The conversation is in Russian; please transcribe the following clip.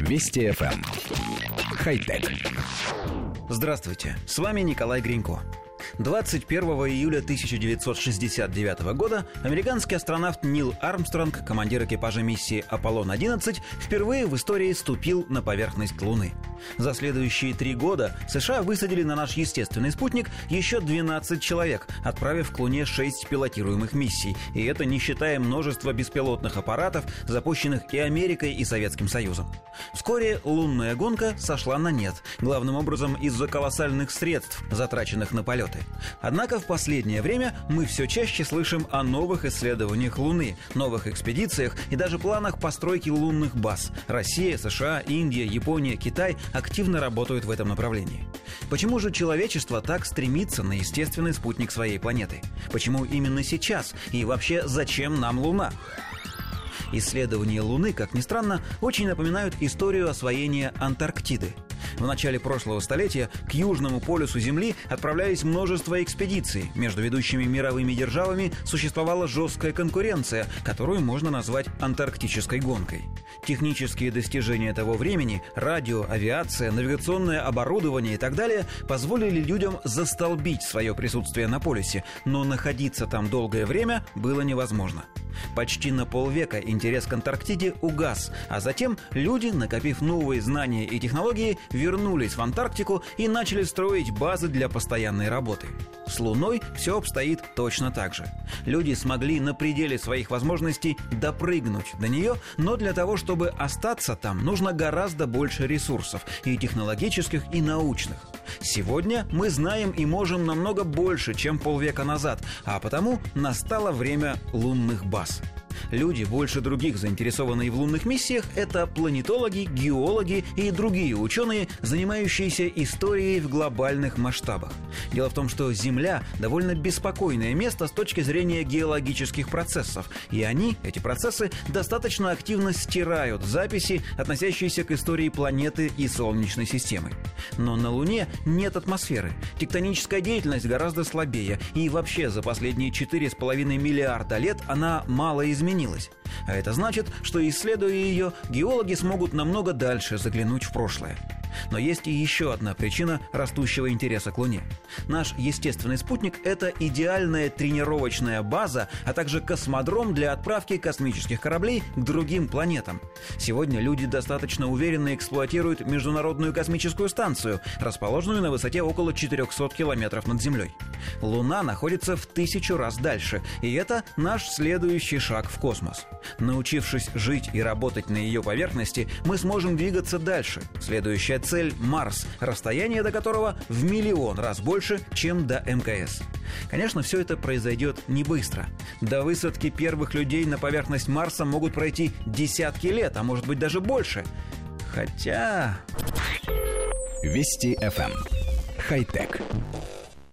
Вести FM. Эм. Хай-тек. Здравствуйте, с вами Николай Гринько. 21 июля 1969 года американский астронавт Нил Армстронг, командир экипажа миссии «Аполлон-11», впервые в истории ступил на поверхность Луны. За следующие три года США высадили на наш естественный спутник еще 12 человек, отправив к Луне 6 пилотируемых миссий. И это не считая множества беспилотных аппаратов, запущенных и Америкой, и Советским Союзом. Вскоре лунная гонка сошла на нет, главным образом из-за колоссальных средств, затраченных на полеты. Однако в последнее время мы все чаще слышим о новых исследованиях Луны, новых экспедициях и даже планах постройки лунных баз. Россия, США, Индия, Япония, Китай активно работают в этом направлении. Почему же человечество так стремится на естественный спутник своей планеты? Почему именно сейчас? И вообще, зачем нам Луна? Исследования Луны, как ни странно, очень напоминают историю освоения Антарктиды – в начале прошлого столетия к Южному полюсу Земли отправлялись множество экспедиций. Между ведущими мировыми державами существовала жесткая конкуренция, которую можно назвать антарктической гонкой. Технические достижения того времени, радио, авиация, навигационное оборудование и так далее позволили людям застолбить свое присутствие на полюсе, но находиться там долгое время было невозможно. Почти на полвека интерес к Антарктиде угас, а затем люди, накопив новые знания и технологии, вернулись в Антарктику и начали строить базы для постоянной работы. С Луной все обстоит точно так же. Люди смогли на пределе своих возможностей допрыгнуть до нее, но для того, чтобы остаться там, нужно гораздо больше ресурсов, и технологических, и научных. Сегодня мы знаем и можем намного больше, чем полвека назад, а потому настало время лунных баз. Люди, больше других заинтересованные в лунных миссиях, это планетологи, геологи и другие ученые, занимающиеся историей в глобальных масштабах. Дело в том, что Земля довольно беспокойное место с точки зрения геологических процессов, и они, эти процессы, достаточно активно стирают записи, относящиеся к истории планеты и Солнечной системы. Но на Луне нет атмосферы, тектоническая деятельность гораздо слабее, и вообще за последние 4,5 миллиарда лет она мало изменилась изменилась. А это значит, что исследуя ее, геологи смогут намного дальше заглянуть в прошлое. Но есть и еще одна причина растущего интереса к Луне. Наш естественный спутник – это идеальная тренировочная база, а также космодром для отправки космических кораблей к другим планетам. Сегодня люди достаточно уверенно эксплуатируют Международную космическую станцию, расположенную на высоте около 400 километров над Землей. Луна находится в тысячу раз дальше, и это наш следующий шаг в космос. Научившись жить и работать на ее поверхности, мы сможем двигаться дальше. Следующая цель – Марс, расстояние до которого в миллион раз больше, чем до МКС. Конечно, все это произойдет не быстро. До высадки первых людей на поверхность Марса могут пройти десятки лет, а может быть даже больше. Хотя... Вести FM. Эм. Хай-тек.